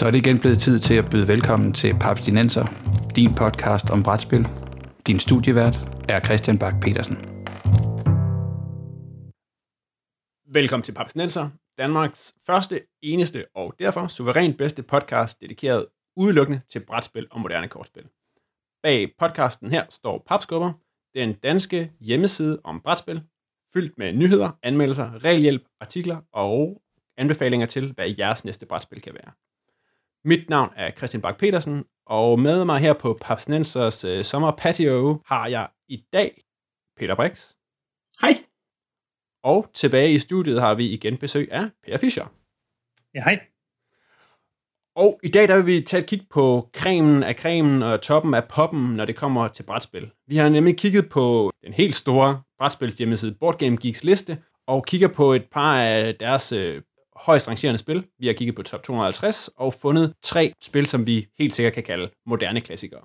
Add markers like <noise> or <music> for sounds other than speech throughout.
Så er det igen blevet tid til at byde velkommen til Papstinenser, din podcast om brætspil. Din studievært er Christian Bak petersen Velkommen til Papstinenser, Danmarks første, eneste og derfor suverænt bedste podcast dedikeret udelukkende til brætspil og moderne kortspil. Bag podcasten her står Papskubber, den danske hjemmeside om brætspil, fyldt med nyheder, anmeldelser, regelhjælp, artikler og anbefalinger til, hvad jeres næste brætspil kan være. Mit navn er Christian Bak petersen og med mig her på Papsnensers uh, sommerpatio har jeg i dag Peter Brix. Hej. Og tilbage i studiet har vi igen besøg af Per Fischer. Ja, hej. Og i dag der vil vi tage et kig på cremen af cremen og toppen af poppen, når det kommer til brætspil. Vi har nemlig kigget på den helt store brætspils hjemmeside Board Game Geeks liste, og kigger på et par af deres øh, højst rangerende spil. Vi har kigget på top 250 og fundet tre spil, som vi helt sikkert kan kalde moderne klassikere.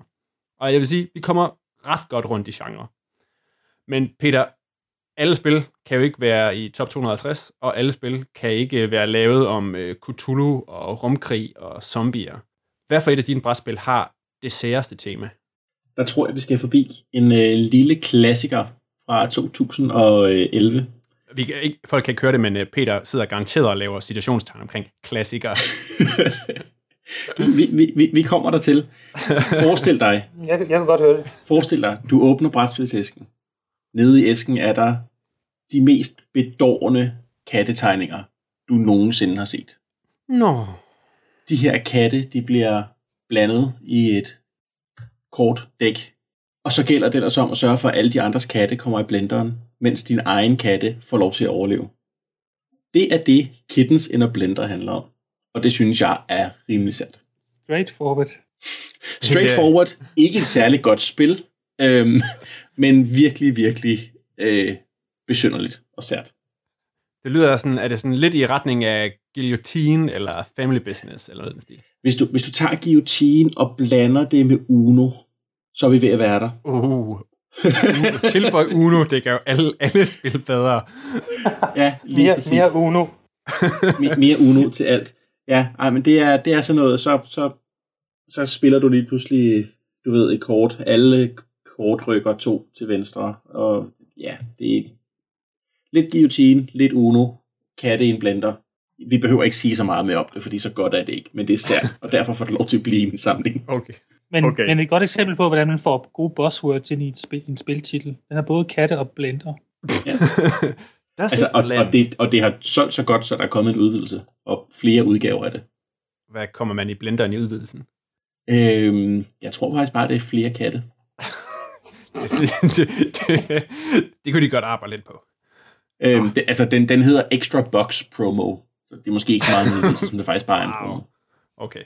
Og jeg vil sige, vi kommer ret godt rundt i genre. Men Peter, alle spil kan jo ikke være i top 250, og alle spil kan ikke være lavet om øh, Cthulhu og rumkrig og zombier. Hvad for et af dine brætspil har det særeste tema? Der tror jeg, vi skal forbi en øh, lille klassiker fra 2011, vi kan ikke, folk kan ikke høre det, men øh, Peter sidder garanteret og laver situationstegn omkring klassikere. vi, vi, vi, vi kommer der til. Forestil dig. Jeg, jeg kan godt høre det. Forestil dig, du åbner brætspilsæsken. Nede i æsken er der de mest bedårende kattetegninger, du nogensinde har set. Nå. No. De her katte, de bliver blandet i et kort dæk. Og så gælder det ellers om at sørge for, at alle de andres katte kommer i blenderen, mens din egen katte får lov til at overleve. Det er det, Kittens in a Blender handler om. Og det synes jeg er rimelig sandt. Straightforward. Straightforward. Ikke et særligt godt spil, øhm, men virkelig, virkelig øh, besynderligt og sært. Det lyder sådan, er det sådan lidt i retning af guillotine eller family business eller noget stil? Hvis du, hvis du tager guillotine og blander det med Uno, så er vi ved at være der. Uh, Tilføj Uno, det gør jo alle, alle spil bedre. ja, lige mere, præcis. mere Uno. <laughs> mere, mere Uno til alt. Ja, ej, men det er, det er sådan noget, så, så, så spiller du lige pludselig, du ved, et kort. Alle kort rykker to til venstre, og ja, det er lidt guillotine, lidt Uno, katte i en blender. Vi behøver ikke sige så meget mere om det, fordi så godt er det ikke, men det er sært, og derfor får det lov til at blive i min samling. Okay. Men, okay. men et godt eksempel på, hvordan man får gode buzzwords ind i en, spil, en spiltitel. Den har både katte og blender. Ja. altså, og, og, det, og det har solgt så godt, så der er kommet en udvidelse, og flere udgaver af det. Hvad kommer man i blenderen i udvidelsen? Øhm, jeg tror faktisk bare, det er flere katte. <laughs> det, det, det, det kunne de godt arbejde lidt på. Øhm, det, altså, den, den hedder Extra Box Promo. Så det er måske ikke så meget en udvidelse, som det faktisk bare er en promo. Okay.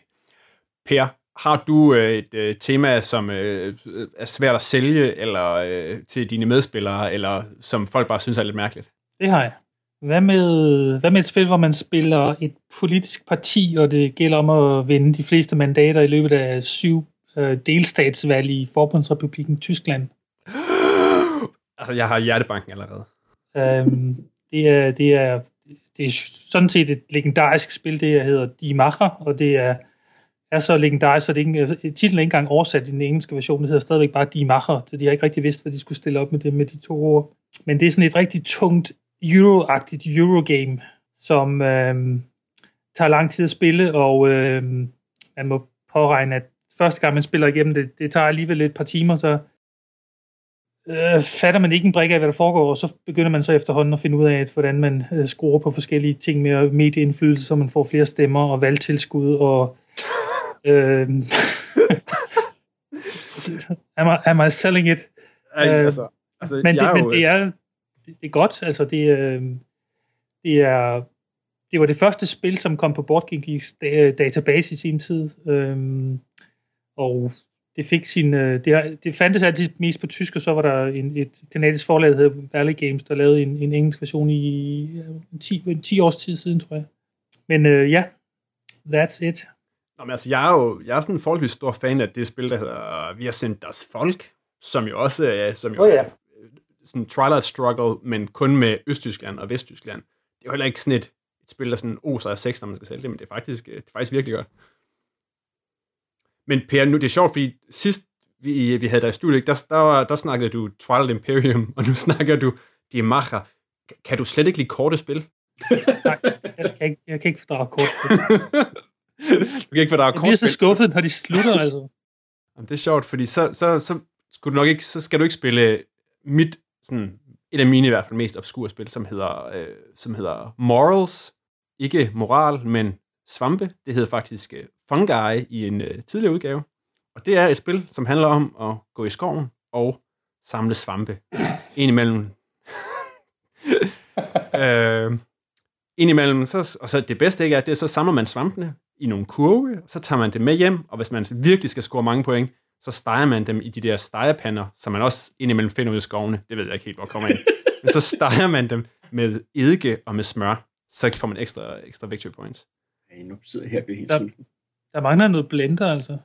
Per, har du øh, et øh, tema, som øh, er svært at sælge eller øh, til dine medspillere, eller som folk bare synes er lidt mærkeligt? Det har jeg. Hvad med, hvad med et spil, hvor man spiller et politisk parti, og det gælder om at vinde de fleste mandater i løbet af syv øh, delstatsvalg i Forbundsrepubliken Tyskland? altså, jeg har hjertebanken allerede. Øhm, det, er, det, er, det er sådan set et legendarisk spil, det hedder Die Macher, og det er er så legendarisk, så det ikke, altså, titlen er ikke engang oversat i den engelske version. Det hedder stadigvæk bare Die Macher, så de har ikke rigtig vidst, hvad de skulle stille op med det med de to ord. Men det er sådan et rigtig tungt Euro-agtigt Eurogame, som øh, tager lang tid at spille, og øh, man må påregne, at første gang man spiller igennem det, det tager alligevel et par timer, så øh, fatter man ikke en brik af, hvad der foregår, og så begynder man så efterhånden at finde ud af, hvordan man øh, skruer på forskellige ting med medieindflydelse, så man får flere stemmer og valgtilskud og Øh, am, I, am I selling it? Ej, øh, altså, altså, men, det, jo, men det er, det, det er godt. Altså, det, øh, det er det var det første spil, som kom på Board Geeks database i sin tid. Øhm, og det fik sin... Øh, det, det fandtes altid mest på tysk, og så var der en, et kanadisk forlag, der hed Valley Games, der lavede en, en engelsk version i 10, 10 års tid siden, tror jeg. Men øh, ja, that's it. Nå, men altså, jeg er jo jeg er sådan en forholdsvis stor fan af det spil, der hedder Vi har sendt deres folk, som jo også er, som jo oh, ja. er sådan Twilight Struggle, men kun med Østtyskland og Vesttyskland. Det er jo heller ikke sådan et, et spil, der sådan oser af sex, når man skal sælge det, men det er faktisk, det er faktisk virkelig godt. Men Per, nu det er sjovt, fordi sidst vi, vi havde dig i studiet, der, der, var, der snakkede du Twilight Imperium, <laughs> og nu snakker du Die Macher. Kan du slet ikke lide korte spil? <laughs> Nej, jeg kan ikke, jeg kan ikke fordrage kortspil. <laughs> du kan ikke fordrage Jeg bliver så skuffet, når de slutter, altså. Jamen, det er sjovt, fordi så, så, så, skulle du nok ikke, så skal du ikke spille mit, sådan, et af mine i hvert fald mest obskure spil, som hedder, øh, som hedder Morals. Ikke moral, men svampe. Det hedder faktisk øh, Fungi i en øh, tidligere udgave. Og det er et spil, som handler om at gå i skoven og samle svampe. Indimellem... <laughs> øh, indimellem, så, og så det bedste ikke er, det er, så samler man svampene i nogle kurve, så tager man det med hjem, og hvis man virkelig skal score mange point, så steger man dem i de der stegepander, som man også indimellem finder ud af skovene. Det ved jeg ikke helt, hvor kommer ind. <laughs> Men så steger man dem med eddike og med smør, så får man ekstra, ekstra victory points. Hey, nu sidder jeg her bliver helt Der- sulten. Der mangler noget blender, altså.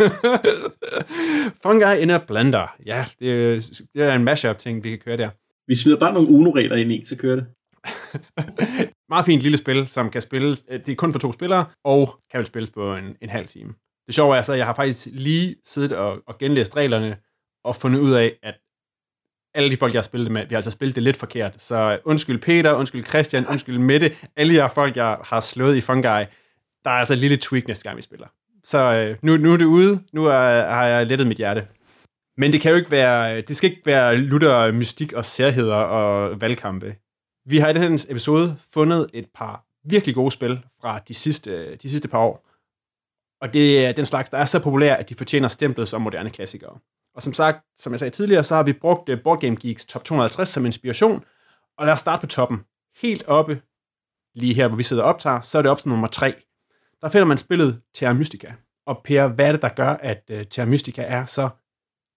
<laughs> Fungi in a blender. Ja, det, er- det er en mashup ting, vi kan køre der. Vi smider bare nogle Uno-regler ind i, så kører det. <laughs> Meget fint lille spil, som kan spilles, øh, det er kun for to spillere, og kan vel spilles på en, en halv time. Det sjove er så, at jeg har faktisk lige siddet og, og genlæst reglerne, og fundet ud af, at alle de folk, jeg har spillet det med, vi har altså spillet det lidt forkert. Så undskyld Peter, undskyld Christian, undskyld Mette, alle jer folk, jeg har slået i Fungi, der er altså et lille tweak næste gang, vi spiller. Så øh, nu, nu er det ude, nu er, har jeg lettet mit hjerte. Men det kan jo ikke være, det skal ikke være lutter mystik og særheder og valgkampe. Vi har i den her episode fundet et par virkelig gode spil fra de sidste, de sidste par år. Og det er den slags, der er så populære, at de fortjener stemplet som moderne klassikere. Og som sagt, som jeg sagde tidligere, så har vi brugt eh, Board Game Geeks top 250 som inspiration. Og lad os starte på toppen. Helt oppe, lige her, hvor vi sidder og optager, så er det op til nummer 3. Der finder man spillet Terra Mystica. Og Per, hvad er det, der gør, at eh, Terra Mystica er så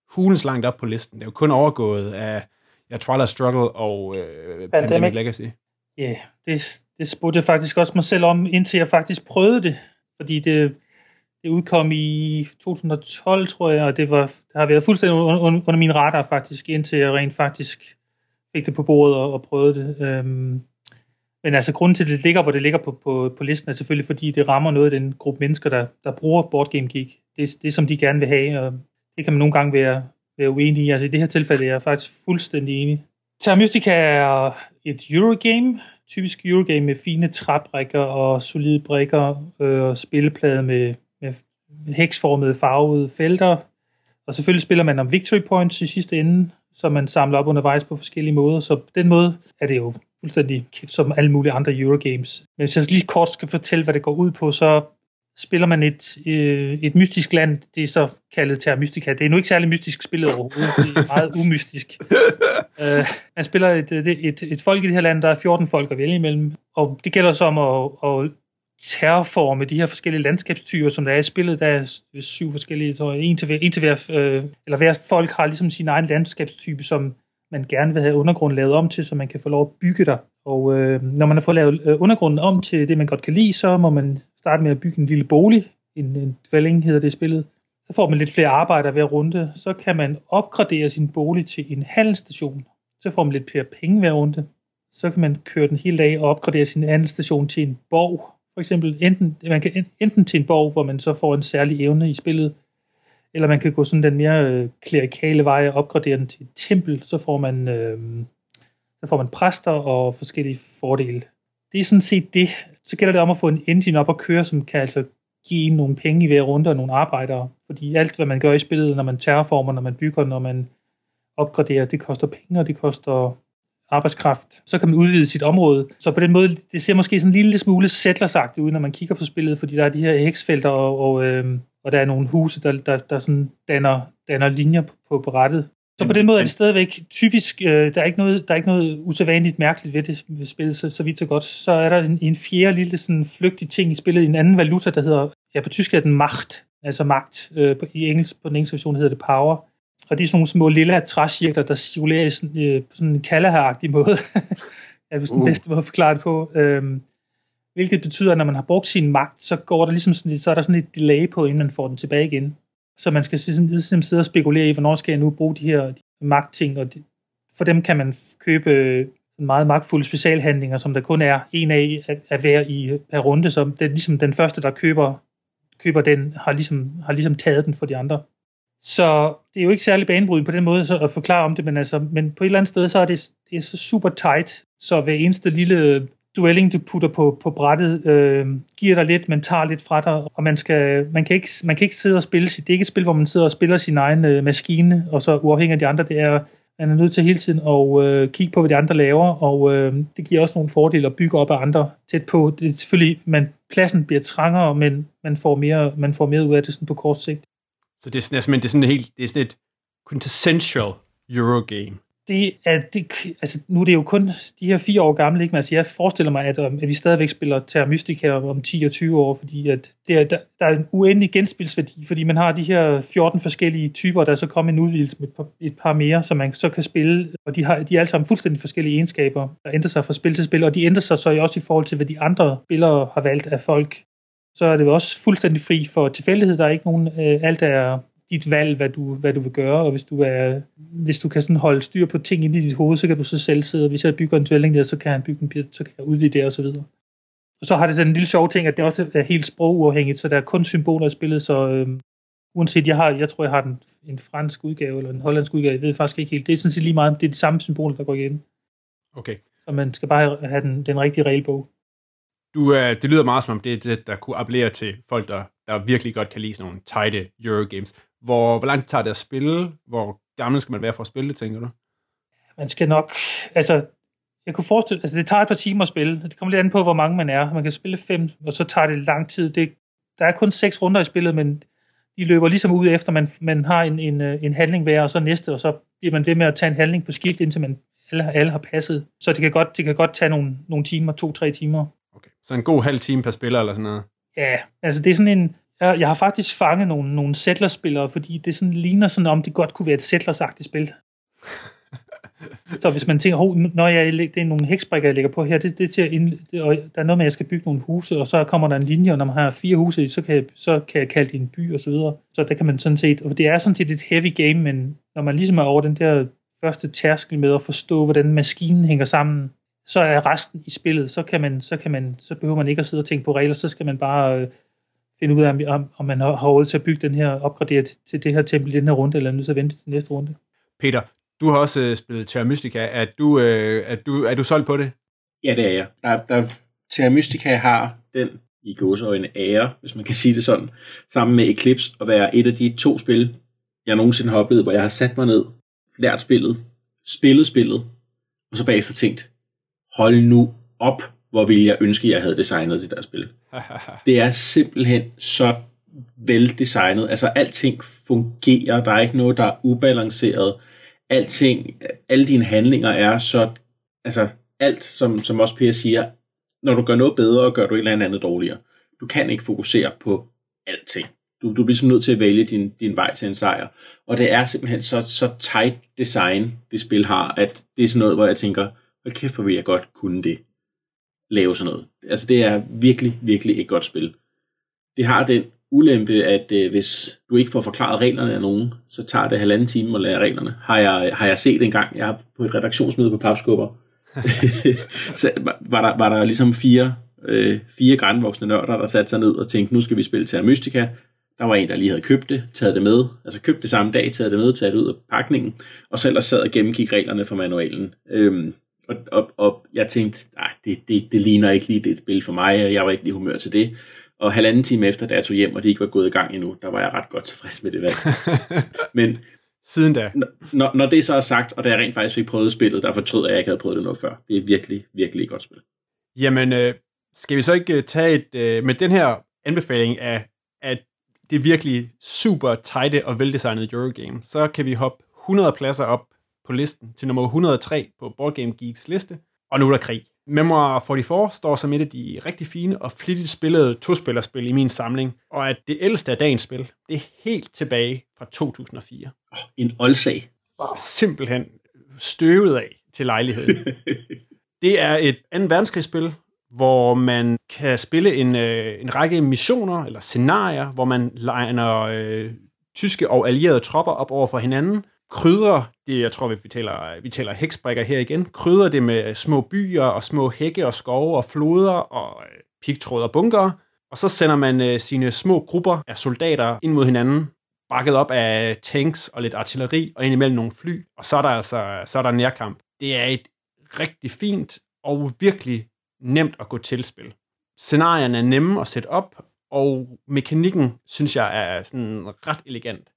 hulens langt op på listen? Det er jo kun overgået af ja, Twilight Struggle og uh, Pandemic. Pandemic Legacy. Ja, yeah, det, det spurgte jeg faktisk også mig selv om, indtil jeg faktisk prøvede det. Fordi det, det udkom i 2012, tror jeg, og det, var, det har været fuldstændig under, under, under min radar faktisk, indtil jeg rent faktisk fik det på bordet og, og prøvede det. Øhm, men altså, grunden til, at det ligger, hvor det ligger på, på, på listen, er selvfølgelig, fordi det rammer noget af den gruppe mennesker, der, der bruger Board Game Geek. Det, det, som de gerne vil have, og det kan man nogle gange være, være uenig i. Altså, i det her tilfælde er jeg faktisk fuldstændig enig. Terra Mystica er et Eurogame, typisk Eurogame med fine træbrikker og solide brikker øh, og spilleplade med, med, med heksformede farvede felter. Og selvfølgelig spiller man om victory points i sidste ende, som man samler op undervejs på forskellige måder. Så på den måde er det jo fuldstændig som alle mulige andre Eurogames. Men hvis jeg lige kort skal fortælle, hvad det går ud på, så spiller man et, øh, et mystisk land, det er så kaldet Terra Mystica. Det er nu ikke særlig mystisk spillet overhovedet, det er meget umystisk. <laughs> øh, man spiller et, et, et, et folk i det her land, der er 14 folk at vælge imellem, og det gælder så om at, at terraforme de her forskellige landskabstyper, som der er i spillet. Der er syv forskellige, tror jeg, en til hver, en til hver øh, eller hver folk har ligesom sin egen landskabstype, som man gerne vil have undergrunden lavet om til, så man kan få lov at bygge der. Og øh, når man har fået lavet øh, undergrunden om til det, man godt kan lide, så må man starte med at bygge en lille bolig. En, en dvælling hedder det spillet. Så får man lidt flere arbejder hver runde. Så kan man opgradere sin bolig til en handelsstation. Så får man lidt flere penge hver runde. Så kan man køre den hele dag og opgradere sin handelsstation til en borg. For eksempel enten, man kan enten til en borg, hvor man så får en særlig evne i spillet, eller man kan gå sådan den mere øh, klerikale vej og opgradere den til et tempel, så får man, øh, så får man præster og forskellige fordele. Det er sådan set det. Så gælder det om at få en engine op og køre, som kan altså give en nogle penge i hver runde og nogle arbejdere. Fordi alt, hvad man gør i spillet, når man terraformer, når man bygger, når man opgraderer, det koster penge, og det koster arbejdskraft. Så kan man udvide sit område. Så på den måde, det ser måske sådan en lille smule settlersagtigt ud, når man kigger på spillet, fordi der er de her heksfelter, og, og, øh, og der er nogle huse, der, der, der sådan danner, danner linjer på, på, brættet. Så på den måde er det stadigvæk typisk, øh, der, er ikke noget, der er ikke noget usædvanligt mærkeligt ved det ved spillet, så, så vidt så godt. Så er der en, en fjerde lille sådan flygtig ting i spillet, en anden valuta, der hedder, ja på tysk er den magt, altså magt, øh, på, i engelsk, på den engelske version hedder det power. Og det er sådan nogle små lille træcirkler, der cirkulerer i sådan, øh, på sådan en kalderagtig måde. <laughs> er vist den Uh. bedste måde at forklare det på. Øhm, hvilket betyder, at når man har brugt sin magt, så går der ligesom sådan, så er der sådan et delay på, inden man får den tilbage igen. Så man skal ligesom, ligesom sidde og spekulere i, hvornår skal jeg nu bruge de her magtting, og de, for dem kan man købe øh, meget magtfulde specialhandlinger, som der kun er en af at være i øh, per runde, så det er ligesom den første, der køber køber den, har ligesom, har ligesom taget den for de andre. Så det er jo ikke særlig banebrydende på den måde så at forklare om det, men, altså, men på et eller andet sted, så er det, det er så super tight, så hver eneste lille duelling, du putter på, på brættet, øh, giver dig lidt, men tager lidt fra dig, og man, skal, man, kan ikke, man kan ikke sidde og spille sit, det er ikke et spil, hvor man sidder og spiller sin egen øh, maskine, og så uafhængig af de andre, det er, man er nødt til hele tiden at øh, kigge på, hvad de andre laver, og øh, det giver også nogle fordele at bygge op af andre tæt på. Det er selvfølgelig, man, pladsen bliver trangere, men man får mere, man får mere ud af det sådan på kort sigt. Så det er, sådan, det er sådan, helt, det er sådan et quintessential Eurogame det er, det, altså, nu er det jo kun de her fire år gamle, ikke? Men altså, jeg forestiller mig, at, at vi stadigvæk spiller Terra Mystica om 10 og 20 år, fordi at det er, der, der er en uendelig genspilsværdi, fordi man har de her 14 forskellige typer, der er så kommet en udvidelse med et par, et par mere, som man så kan spille, og de, har, de er alle sammen fuldstændig forskellige egenskaber, der ændrer sig fra spil til spil, og de ændrer sig så også i forhold til, hvad de andre spillere har valgt af folk. Så er det jo også fuldstændig fri for tilfældighed. Der er ikke nogen, øh, alt er dit valg, hvad du, hvad du vil gøre, og hvis du, er, hvis du kan sådan holde styr på ting inde i dit hoved, så kan du så selv sidde, og hvis jeg bygger en dvælling der, så kan han bygge en så kan jeg udvide det, og så videre. Og så har det sådan en lille sjov ting, at det også er helt sproguafhængigt, så der er kun symboler i spillet, så øh, uanset, jeg har, jeg tror, jeg har den, en fransk udgave, eller en hollandsk udgave, jeg ved faktisk ikke helt, det er sådan set lige meget, det er de samme symboler, der går igen. Okay. Så man skal bare have den, den rigtige regelbog. Du, øh, det lyder meget som om det er det, der kunne appellere til folk, der, der virkelig godt kan lide sådan nogle tighte Eurogames. Hvor, hvor langt tager det at spille? Hvor gammel skal man være for at spille det, tænker du? Man skal nok... Altså, jeg kunne forestille... Altså, det tager et par timer at spille. Det kommer lidt an på, hvor mange man er. Man kan spille fem, og så tager det lang tid. Det, der er kun seks runder i spillet, men de løber ligesom ud efter, man, man har en, en, øh, en handling hver, og så næste, og så bliver man ved med at tage en handling på skift, indtil man alle, alle har passet. Så det kan godt, det kan godt tage nogle, nogle timer, to-tre timer. Okay. Så en god halv time per spiller eller sådan noget? Ja, altså det er sådan en, jeg, jeg har faktisk fanget nogle, nogle Settlers-spillere, fordi det sådan ligner sådan, om det godt kunne være et settlersagtigt spil. så hvis man tænker, når jeg, det er nogle heksbrikker, jeg lægger på her, det, det er til at ind, det, og der er noget med, at jeg skal bygge nogle huse, og så kommer der en linje, og når man har fire huse, så kan jeg, så kan jeg kalde det en by, og så videre. Så der kan man sådan set, og det er sådan set et heavy game, men når man ligesom er over den der første tærskel med at forstå, hvordan maskinen hænger sammen, så er resten i spillet, så kan man, så kan man, så behøver man ikke at sidde og tænke på regler, så skal man bare øh, finde ud af, om, om man har råd til at bygge den her, opgraderet til det her tempel i den her runde, eller nødt til at vente til næste runde. Peter, du har også øh, spillet Terra Mystica. Er du, øh, er, du, er du solgt på det? Ja, det er jeg. Der, der, Terra Mystica har den i gåseøjne ære, hvis man kan sige det sådan, sammen med Eclipse, at være et af de to spil, jeg nogensinde har oplevet, hvor jeg har sat mig ned, lært spillet, spillet spillet, og så bagefter tænkt, hold nu op, hvor ville jeg ønske, jeg havde designet det der spil. <laughs> det er simpelthen så veldesignet. Altså alting fungerer, der er ikke noget, der er ubalanceret. Alting, alle dine handlinger er så, altså alt, som, som også Per siger, når du gør noget bedre, gør du et eller andet dårligere. Du kan ikke fokusere på alting. Du, du bliver simpelthen nødt til at vælge din, din vej til en sejr. Og det er simpelthen så, så tight design, det spil har, at det er sådan noget, hvor jeg tænker, hold kæft, hvor vil jeg godt kunne det lave sådan noget. Altså det er virkelig, virkelig et godt spil. Det har den ulempe, at øh, hvis du ikke får forklaret reglerne af nogen, så tager det halvanden time at lære reglerne. Har jeg, har jeg set en gang, jeg er på et redaktionsmøde på Papskubber, <laughs> så var der, var der ligesom fire, øh, fire grænvoksne nørder, der satte sig ned og tænkte, nu skal vi spille Terra Mystica. Der var en, der lige havde købt det, taget det med, altså købt det samme dag, taget det med, taget det ud af pakningen, og så ellers sad og gennemgik reglerne for manualen. Øhm, og, og, og jeg tænkte, nej, det, det, det ligner ikke lige det spil for mig, jeg var ikke lige humør til det. Og halvanden time efter, da jeg tog hjem, og det ikke var gået i gang endnu, der var jeg ret godt tilfreds med det valg. <laughs> Men Siden da. Når, når det så er sagt, og da jeg rent faktisk fik prøvet spillet, der fortrød jeg, at jeg ikke havde prøvet det noget før. Det er virkelig, virkelig et godt spil. Jamen, øh, skal vi så ikke øh, tage et, øh, med den her anbefaling af, at det er virkelig super tighte og veldesignede Eurogame, så kan vi hoppe 100 pladser op på listen til nummer 103 på Board Game Geeks liste, og nu er der krig. Memoir 44 står som et af de rigtig fine og flittigt spillede to-spillerspil i min samling, og at det ældste af dagens spil, det er helt tilbage fra 2004. Oh, en oldsag. Simpelthen støvet af til lejligheden. <laughs> det er et anden verdenskrigsspil, hvor man kan spille en, øh, en række missioner eller scenarier, hvor man legner øh, tyske og allierede tropper op over for hinanden, krydrer det, jeg tror, vi taler, vi taler heksbrikker her igen, krydrer det med små byer og små hække og skove og floder og øh, pigtråd og bunker, Og så sender man øh, sine små grupper af soldater ind mod hinanden, bakket op af tanks og lidt artilleri, og ind imellem nogle fly, og så er der altså så er der nærkamp. Det er et rigtig fint og virkelig nemt at gå til spil. Scenarierne er nemme at sætte op, og mekanikken, synes jeg, er sådan ret elegant.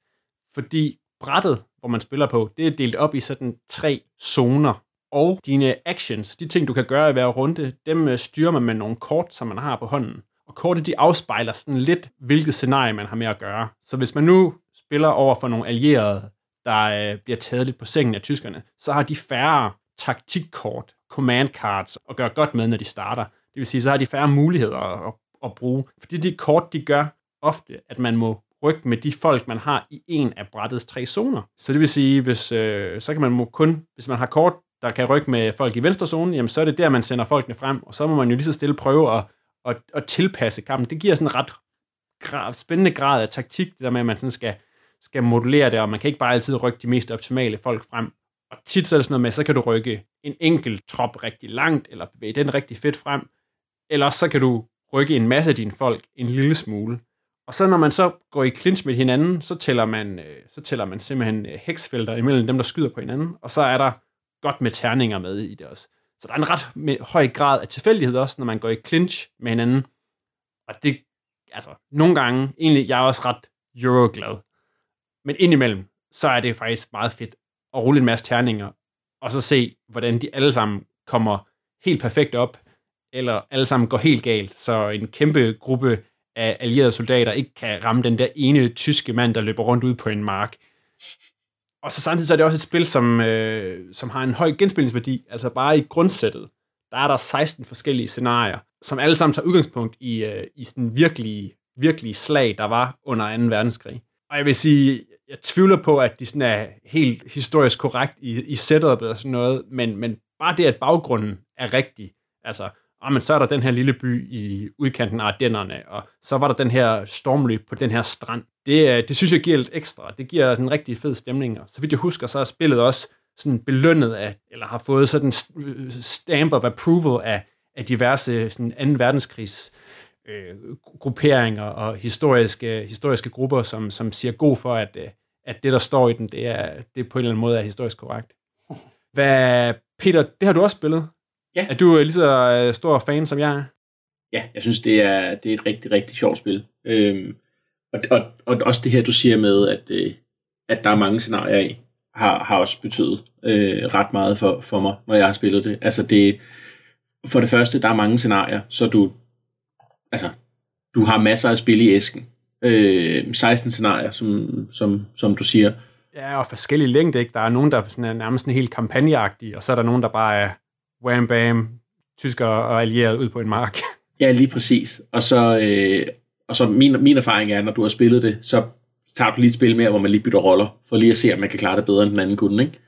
Fordi brættet, hvor man spiller på, det er delt op i sådan tre zoner. Og dine actions, de ting, du kan gøre i hver runde, dem øh, styrer man med nogle kort, som man har på hånden. Og kortet, de afspejler sådan lidt, hvilket scenarie man har med at gøre. Så hvis man nu spiller over for nogle allierede, der øh, bliver taget lidt på sengen af tyskerne, så har de færre taktikkort, command cards at gøre godt med, når de starter. Det vil sige, så har de færre muligheder at, at bruge. Fordi de kort, de gør ofte, at man må rykke med de folk, man har i en af brættets tre zoner. Så det vil sige, hvis, øh, så kan man må kun, hvis man har kort, der kan rykke med folk i venstre zone, jamen så er det der, man sender folkene frem, og så må man jo lige så stille prøve at, at, at tilpasse kampen. Det giver sådan en ret grad, spændende grad af taktik, det der med, at man sådan skal, skal modulere det, og man kan ikke bare altid rykke de mest optimale folk frem. Og tit så er det sådan noget med, så kan du rykke en enkelt trop rigtig langt, eller bevæge den rigtig fedt frem, eller så kan du rykke en masse af dine folk en lille smule. Og så når man så går i clinch med hinanden, så tæller man, øh, så tæller man simpelthen øh, heksfelter imellem dem, der skyder på hinanden, og så er der godt med terninger med i det også. Så der er en ret med, høj grad af tilfældighed også, når man går i clinch med hinanden. Og det, altså, nogle gange, egentlig, jeg er også ret euroglad. Men indimellem, så er det faktisk meget fedt at rulle en masse terninger, og så se, hvordan de alle sammen kommer helt perfekt op, eller alle sammen går helt galt, så en kæmpe gruppe af allierede soldater ikke kan ramme den der ene tyske mand, der løber rundt ud på en mark. Og så samtidig så er det også et spil, som, øh, som har en høj genspilningsværdi. Altså bare i grundsættet, der er der 16 forskellige scenarier, som alle sammen tager udgangspunkt i, øh, i sådan virkelige, virkelige slag, der var under 2. verdenskrig. Og jeg vil sige, jeg tvivler på, at de sådan er helt historisk korrekt i, i setupet og sådan noget, men, men bare det, at baggrunden er rigtig, altså ah, men så er der den her lille by i udkanten af Ardennerne, og så var der den her stormløb på den her strand. Det, det synes jeg giver lidt ekstra. Det giver sådan en rigtig fed stemning. Og så vidt jeg husker, så er spillet også sådan belønnet af, eller har fået sådan en øh, stamp of approval af, af diverse sådan 2. verdenskrigs øh, grupperinger og historiske, historiske grupper, som, som siger god for, at, øh, at det, der står i den, det er, det på en eller anden måde er historisk korrekt. Hvad, Peter, det har du også spillet? Ja. Er du lige så øh, stor fan, som jeg er? Ja, jeg synes, det er, det er et rigtig, rigtig sjovt spil. Øhm, og, og, og også det her, du siger med, at, øh, at der er mange scenarier i, har, har også betydet øh, ret meget for, for mig, når jeg har spillet det. Altså det, for det første, der er mange scenarier, så du, altså, du har masser af spil i æsken. Øh, 16 scenarier, som, som, som du siger. Ja, og forskellige længder, ikke? Der er nogen, der sådan er nærmest en helt kampagneagtige, og så er der nogen, der bare er wham bam, tysker og allierede ud på en mark. <laughs> Ja, lige præcis. Og så, øh, og så min, min erfaring er, når du har spillet det, så tager du lige et spil mere, hvor man lige bytter roller, for lige at se, om man kan klare det bedre, end den anden kunne. Ikke?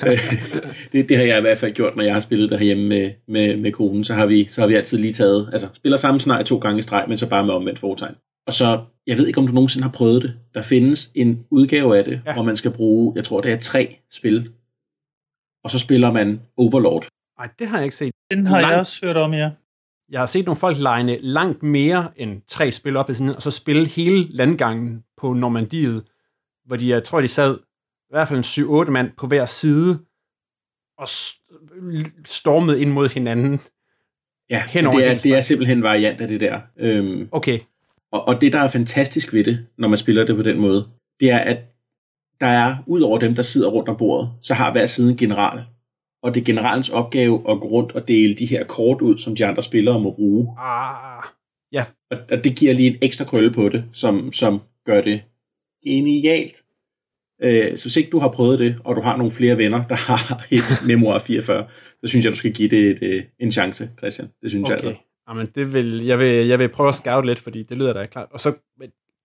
<laughs> <laughs> det, det har jeg i hvert fald gjort, når jeg har spillet det herhjemme med, med, med konen. Så har, vi, så har vi altid lige taget, altså spiller samme scenarie to gange i streg, men så bare med omvendt foretegn. Og så, jeg ved ikke, om du nogensinde har prøvet det. Der findes en udgave af det, ja. hvor man skal bruge, jeg tror, det er tre spil. Og så spiller man Overlord. Nej, det har jeg ikke set. Den har langt, jeg også hørt om, ja. Jeg har set nogle folk legne langt mere end tre spil op i sådan, og så spille hele landgangen på Normandiet, hvor de, jeg tror, de sad i hvert fald en 7-8 mand på hver side, og stormede ind mod hinanden. Ja, det er, det er simpelthen en variant af det der. Øhm, okay. Og, og det, der er fantastisk ved det, når man spiller det på den måde, det er, at der er, ud over dem, der sidder rundt om bordet, så har hver side en general, og det er generalens opgave at gå rundt og dele de her kort ud, som de andre spillere må bruge. Ah, ja. Og, og det giver lige en ekstra krølle på det, som, som gør det genialt. Øh, så hvis ikke du har prøvet det, og du har nogle flere venner, der har <laughs> et Memoir 44, så synes jeg, du skal give det et, et, en chance, Christian. Det synes okay. jeg altså. Jamen, det vil, jeg, vil, jeg vil prøve at scout lidt, fordi det lyder da klart. Og så,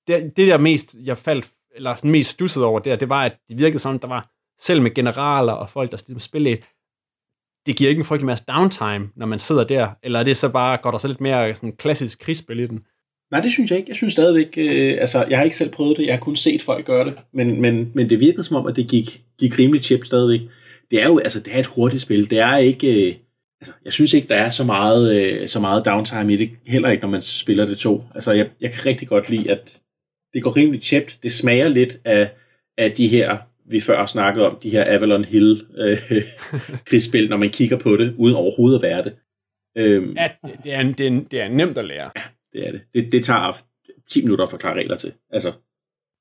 det, det der mest, jeg faldt, eller sådan mest stusset over der, det var, at det virkede sådan, der var, selv med generaler og folk, der spillede det giver ikke en frygtelig masse downtime, når man sidder der, eller er det så bare, går der så lidt mere sådan klassisk krigsspil i den? Nej, det synes jeg ikke. Jeg synes stadigvæk, øh, altså jeg har ikke selv prøvet det, jeg har kun set folk gøre det, men, men, men det virkede som om, at det gik, gik rimelig chip stadigvæk. Det er jo, altså det er et hurtigt spil, det er ikke, øh, altså, jeg synes ikke, der er så meget, øh, så meget downtime i det, heller ikke, når man spiller det to. Altså, jeg, jeg kan rigtig godt lide, at det går rimelig tjept. Det smager lidt af, af de her, vi før snakkede om, de her Avalon Hill øh, <laughs> krigsspil, når man kigger på det, uden overhovedet at være det. Øhm, ja, det er, det, er, det er nemt at lære. Ja, det er det. Det, det tager 10 minutter at forklare regler til. Altså.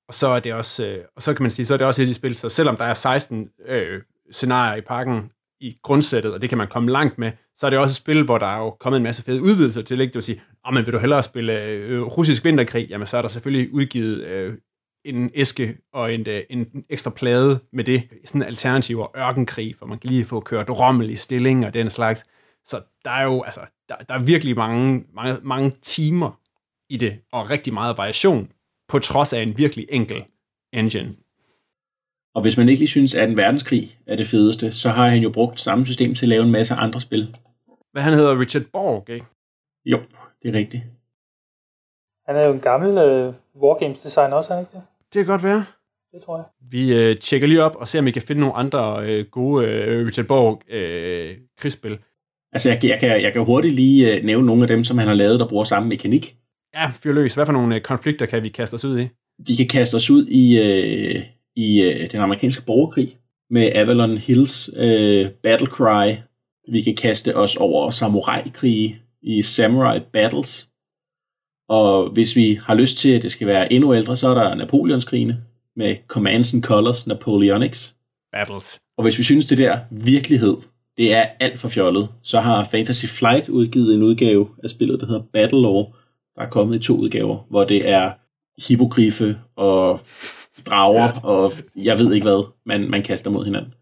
Og så er det også, øh, og så kan man sige, så er det også et af de spil, så selvom der er 16 øh, scenarier i pakken, i grundsættet, og det kan man komme langt med, så er det også et spil, hvor der er jo kommet en masse fede udvidelser til. Ikke? Det vil sige, oh, men vil du hellere spille øh, russisk vinterkrig, jamen så er der selvfølgelig udgivet øh, en æske og en, øh, en ekstra plade med det, sådan en alternativ og ørkenkrig, for man kan lige få kørt rommel i stilling og den slags. Så der er jo, altså, der, der er virkelig mange, mange, mange timer i det, og rigtig meget variation, på trods af en virkelig enkel engine. Og hvis man ikke lige synes, at en verdenskrig er det fedeste, så har han jo brugt samme system til at lave en masse andre spil. Hvad han hedder Richard Borg, ikke? Jo, det er rigtigt. Han er jo en gammel uh, Wargames designer også, er ikke det? Det kan godt være. Det tror jeg. Vi uh, tjekker lige op og ser, om vi kan finde nogle andre uh, gode uh, Richard Borg krigsspil. Altså, jeg, jeg, kan, jeg kan hurtigt lige uh, nævne nogle af dem, som han har lavet, der bruger samme mekanik. Ja, fyr løs. Hvad for nogle uh, konflikter kan vi kaste os ud i? Vi kan kaste os ud i, uh, i øh, den amerikanske borgerkrig med Avalon Hills øh, Battle Cry. Vi kan kaste os over samurai-krige i Samurai Battles. Og hvis vi har lyst til, at det skal være endnu ældre, så er der Napoleonskrigene med Commands and Colors Napoleonics. Battles. Og hvis vi synes, det der virkelighed, det er alt for fjollet, så har Fantasy Flight udgivet en udgave af spillet, der hedder Battle Law. Der er kommet i to udgaver, hvor det er hippogriffe og drager, og jeg ved ikke hvad, man, man kaster mod hinanden.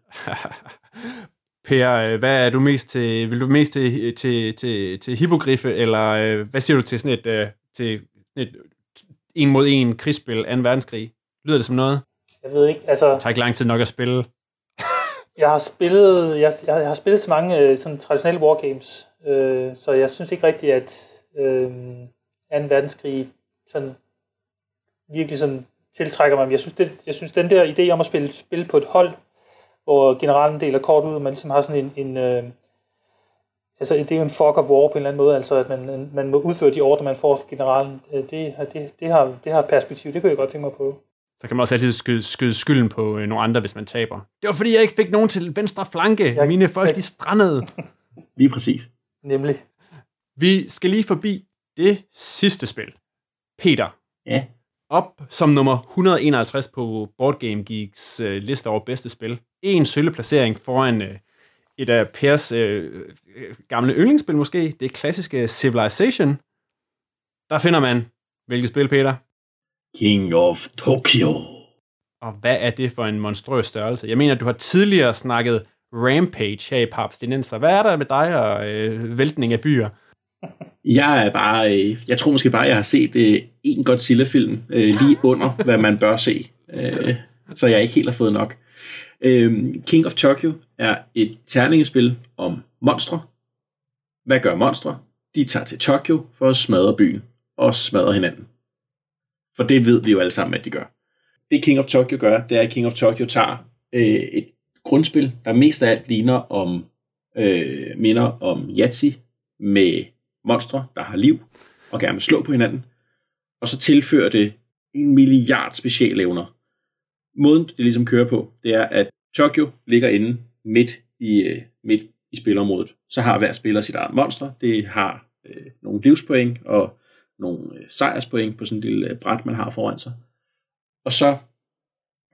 <laughs> per, øh, hvad er du mest til? Vil du mest til, til, til, til hippogriffe, eller øh, hvad siger du til sådan et, øh, til et en mod en krigsspil, 2. verdenskrig? Lyder det som noget? Jeg ved ikke, altså... Det tager ikke lang tid nok at spille. <laughs> jeg har spillet, jeg, jeg, jeg har spillet så mange sådan traditionelle wargames, øh, så jeg synes ikke rigtigt, at øh, 2. verdenskrig sådan virkelig sådan tiltrækker mig. Jeg synes, det, jeg synes, den der idé om at spille spil på et hold, hvor generalen deler kort ud, og man ligesom har sådan en, en øh, altså det er jo en fuck of war på en eller anden måde, altså at man, man må udføre de ordre, man får fra generalen, øh, det, det, det, har, det har perspektiv, det kunne jeg godt tænke mig på. Så kan man også altid skyde, skyde skylden på øh, nogle andre, hvis man taber. Det var fordi, jeg ikke fik nogen til venstre flanke. Jeg, Mine folk, jeg, de strandede. <laughs> Lige præcis. Nemlig. Vi skal lige forbi det sidste spil. Peter. Ja op som nummer 151 på Board Game Geeks øh, liste over bedste spil. En sølle placering foran øh, et af Pers øh, gamle yndlingsspil måske, det klassiske Civilization. Der finder man, hvilket spil, Peter? King of Tokyo. Og hvad er det for en monstrøs størrelse? Jeg mener, du har tidligere snakket Rampage her i Papstinenser. Hvad er der med dig og øh, væltning af byer? Jeg er bare, øh, jeg tror måske bare, jeg har set øh, en Godzilla-film øh, lige under, hvad man bør se. Øh, så jeg ikke helt har fået nok. Øh, King of Tokyo er et terningespil om monstre. Hvad gør monstre? De tager til Tokyo for at smadre byen og smadre hinanden. For det ved vi jo alle sammen, at de gør. Det King of Tokyo gør, det er, at King of Tokyo tager øh, et grundspil, der mest af alt ligner om, øh, minder om Yahtzee med monstre, der har liv og gerne vil slå på hinanden, og så tilfører det en milliard specialevner. Måden, det ligesom kører på, det er, at Tokyo ligger inde midt i, øh, midt i spilområdet. Så har hver spiller sit eget monster. Det har øh, nogle livspoint og nogle øh, sejrspoint på sådan en lille øh, bræt, man har foran sig. Og så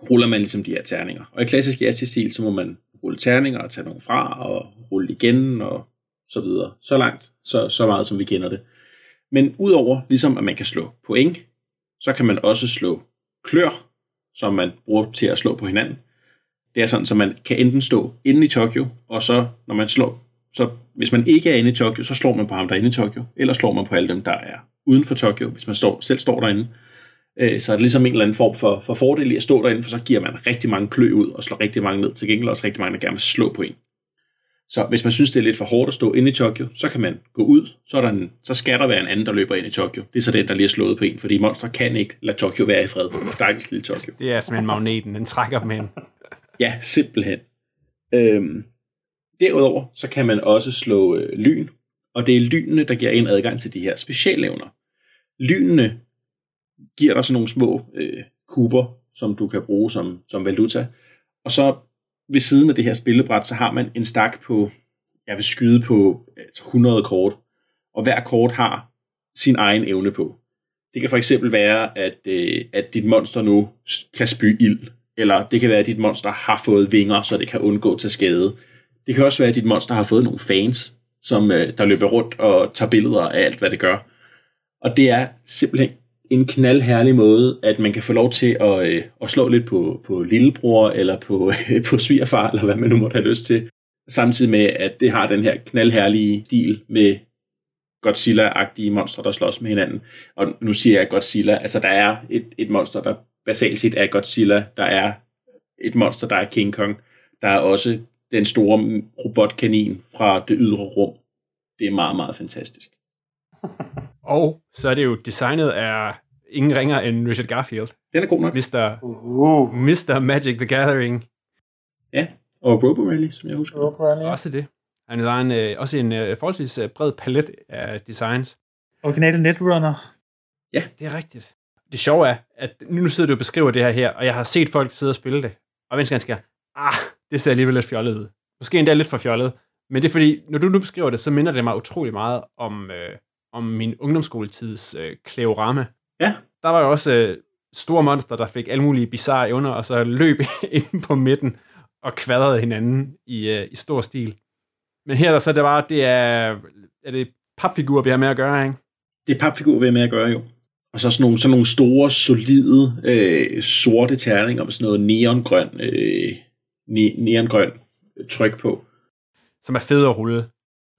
ruller man ligesom de her terninger. Og i klassisk stil så må man rulle terninger og tage nogle fra, og rulle igen, og så videre. Så langt, så, så meget som vi kender det. Men udover ligesom at man kan slå point, så kan man også slå klør, som man bruger til at slå på hinanden. Det er sådan, så man kan enten stå inde i Tokyo, og så når man slår, så hvis man ikke er inde i Tokyo, så slår man på ham, der er inde i Tokyo, eller slår man på alle dem, der er uden for Tokyo, hvis man står, selv står derinde. Øh, så er det ligesom en eller anden form for, for fordel i at stå derinde, for så giver man rigtig mange klø ud, og slår rigtig mange ned. Til gengæld også rigtig mange, der gerne vil slå på en. Så hvis man synes, det er lidt for hårdt at stå inde i Tokyo, så kan man gå ud, så, er der en, så skal der være en anden, der løber ind i Tokyo. Det er så den, der lige er slået på en, fordi monster kan ikke lade Tokyo være i fred. Stakkels lille Tokyo. Det er simpelthen magneten, den trækker dem hen. <laughs> ja, simpelthen. Øhm, Derudover så kan man også slå øh, lyn, og det er lynene, der giver en adgang til de her specialevner. Lynene giver dig sådan nogle små øh, kuber, som du kan bruge som, som valuta. Og så ved siden af det her spillebræt, så har man en stak på, jeg vil skyde på altså, 100 kort, og hver kort har sin egen evne på. Det kan for eksempel være, at, øh, at dit monster nu kan spy ild, eller det kan være, at dit monster har fået vinger, så det kan undgå til skade. Det kan også være, at dit monster har fået nogle fans, som øh, der løber rundt og tager billeder af alt, hvad det gør. Og det er simpelthen en knaldherlig måde, at man kan få lov til at, øh, at slå lidt på, på lillebror, eller på, øh, <laughs> på svigerfar, eller hvad man nu måtte have lyst til. Samtidig med, at det har den her knaldherlige stil med Godzilla-agtige monstre, der slås med hinanden. Og nu siger jeg Godzilla, altså der er et, et monster, der basalt set er Godzilla, der er et monster, der er King Kong, der er også den store robotkanin fra det ydre rum. Det er meget, meget fantastisk. <laughs> Og så er det jo designet af ingen ringer end Richard Garfield. Den er god nok. Mr. Uh. Mr. Magic the Gathering. Ja, og Robo Rally, som jeg husker. Robo Rally, ja. Også det. Han har en, øh, også en øh, forholdsvis øh, bred palet af designs. Originale Netrunner. Ja. Det er rigtigt. Det sjove er, at nu sidder du og beskriver det her her, og jeg har set folk sidde og spille det. Og venstre ganske, ah, det ser alligevel lidt fjollet ud. Måske endda lidt for fjollet. Men det er fordi, når du nu beskriver det, så minder det mig utrolig meget om, øh, om min ungdomsskoletids øh, Kleorama. Ja. Der var jo også øh, store monster, der fik alle mulige bizarre evner, og så løb <laughs> ind på midten og kvadrede hinanden i, øh, i stor stil. Men her der så det var, det er, er det papfigurer, vi har med at gøre, ikke? Det er papfigurer, vi har med at gøre, jo. Og så sådan nogle, sådan nogle store, solide, øh, sorte terninger med sådan noget neongrøn, øh, ne, neongrøn tryk på. Som er fed at rulle.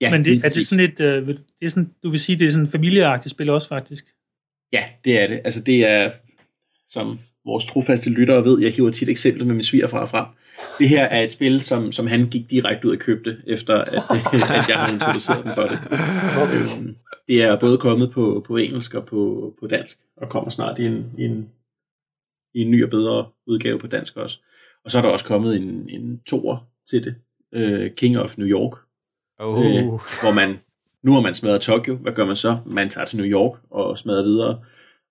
Ja, Men det, er det sådan et, øh, det er sådan, du vil sige, det er sådan et familieagtigt spil også, faktisk? Ja, det er det. Altså det er, som vores trofaste lyttere ved, jeg hiver tit eksempler med min svigerfar frem. Det her er et spil, som, som han gik direkte ud og købte, efter at, <laughs> at jeg har introduceret dem for det. Øhm, det er både kommet på, på engelsk og på, på dansk, og kommer snart i en, i, en, i en ny og bedre udgave på dansk også. Og så er der også kommet en, en toer til det, uh, King of New York, oh. uh, hvor man, nu har man smadret Tokyo, hvad gør man så? Man tager til New York og smadrer videre,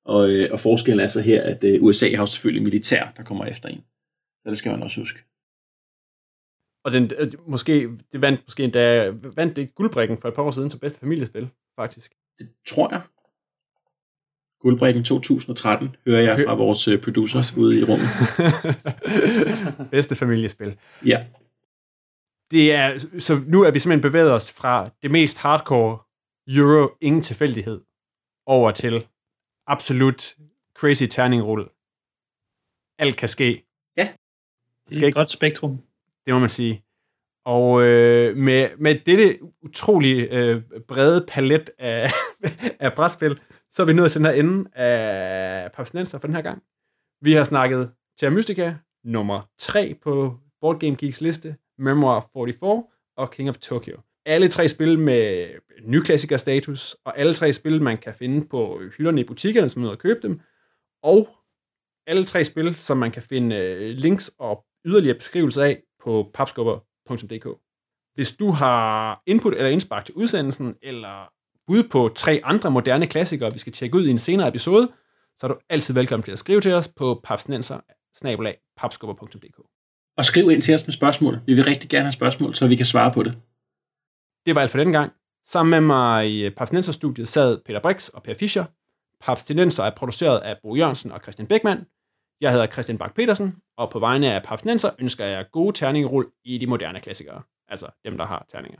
og, øh, og forskellen er så her, at uh, USA har selvfølgelig militær, der kommer efter en. Så det skal man også huske. Og den, måske, det vandt måske endda, vandt det guldbrikken for et par år siden som bedste familiespil, faktisk. Det tror jeg. Guldbrikken 2013, hører jeg fra vores øh, producer ude i rummet. <laughs> bedste familiespil. Ja. Det er, så nu er vi simpelthen bevæget os fra det mest hardcore Euro, ingen tilfældighed, over til absolut crazy terningrulle. Alt kan ske. Ja. Det er et godt spektrum. Det må man sige. Og øh, med, med dette utrolig øh, brede palet af, <laughs> af brætspil, så er vi nået til den her ende af Papsnenser for den her gang. Vi har snakket Terra Mystica, nummer 3 på Board Game Geeks liste, Memoir 44 og King of Tokyo. Alle tre spil med nyklassiker-status, og alle tre spil, man kan finde på hylderne i butikkerne, som man at købe dem, og alle tre spil, som man kan finde øh, links og yderligere beskrivelser af på papskubber.dk. Hvis du har input eller indspark til udsendelsen, eller bud på tre andre moderne klassikere, vi skal tjekke ud i en senere episode, så er du altid velkommen til at skrive til os på papsnenser og skriv ind til os med spørgsmål. Vi vil rigtig gerne have spørgsmål, så vi kan svare på det. Det var alt for denne gang. Sammen med mig i Papstinenser-studiet sad Peter Brix og Per Fischer. Papstinenser er produceret af Bo Jørgensen og Christian Beckmann. Jeg hedder Christian Bak petersen og på vegne af Papstinenser ønsker jeg gode terningerul i de moderne klassikere. Altså dem, der har terninger.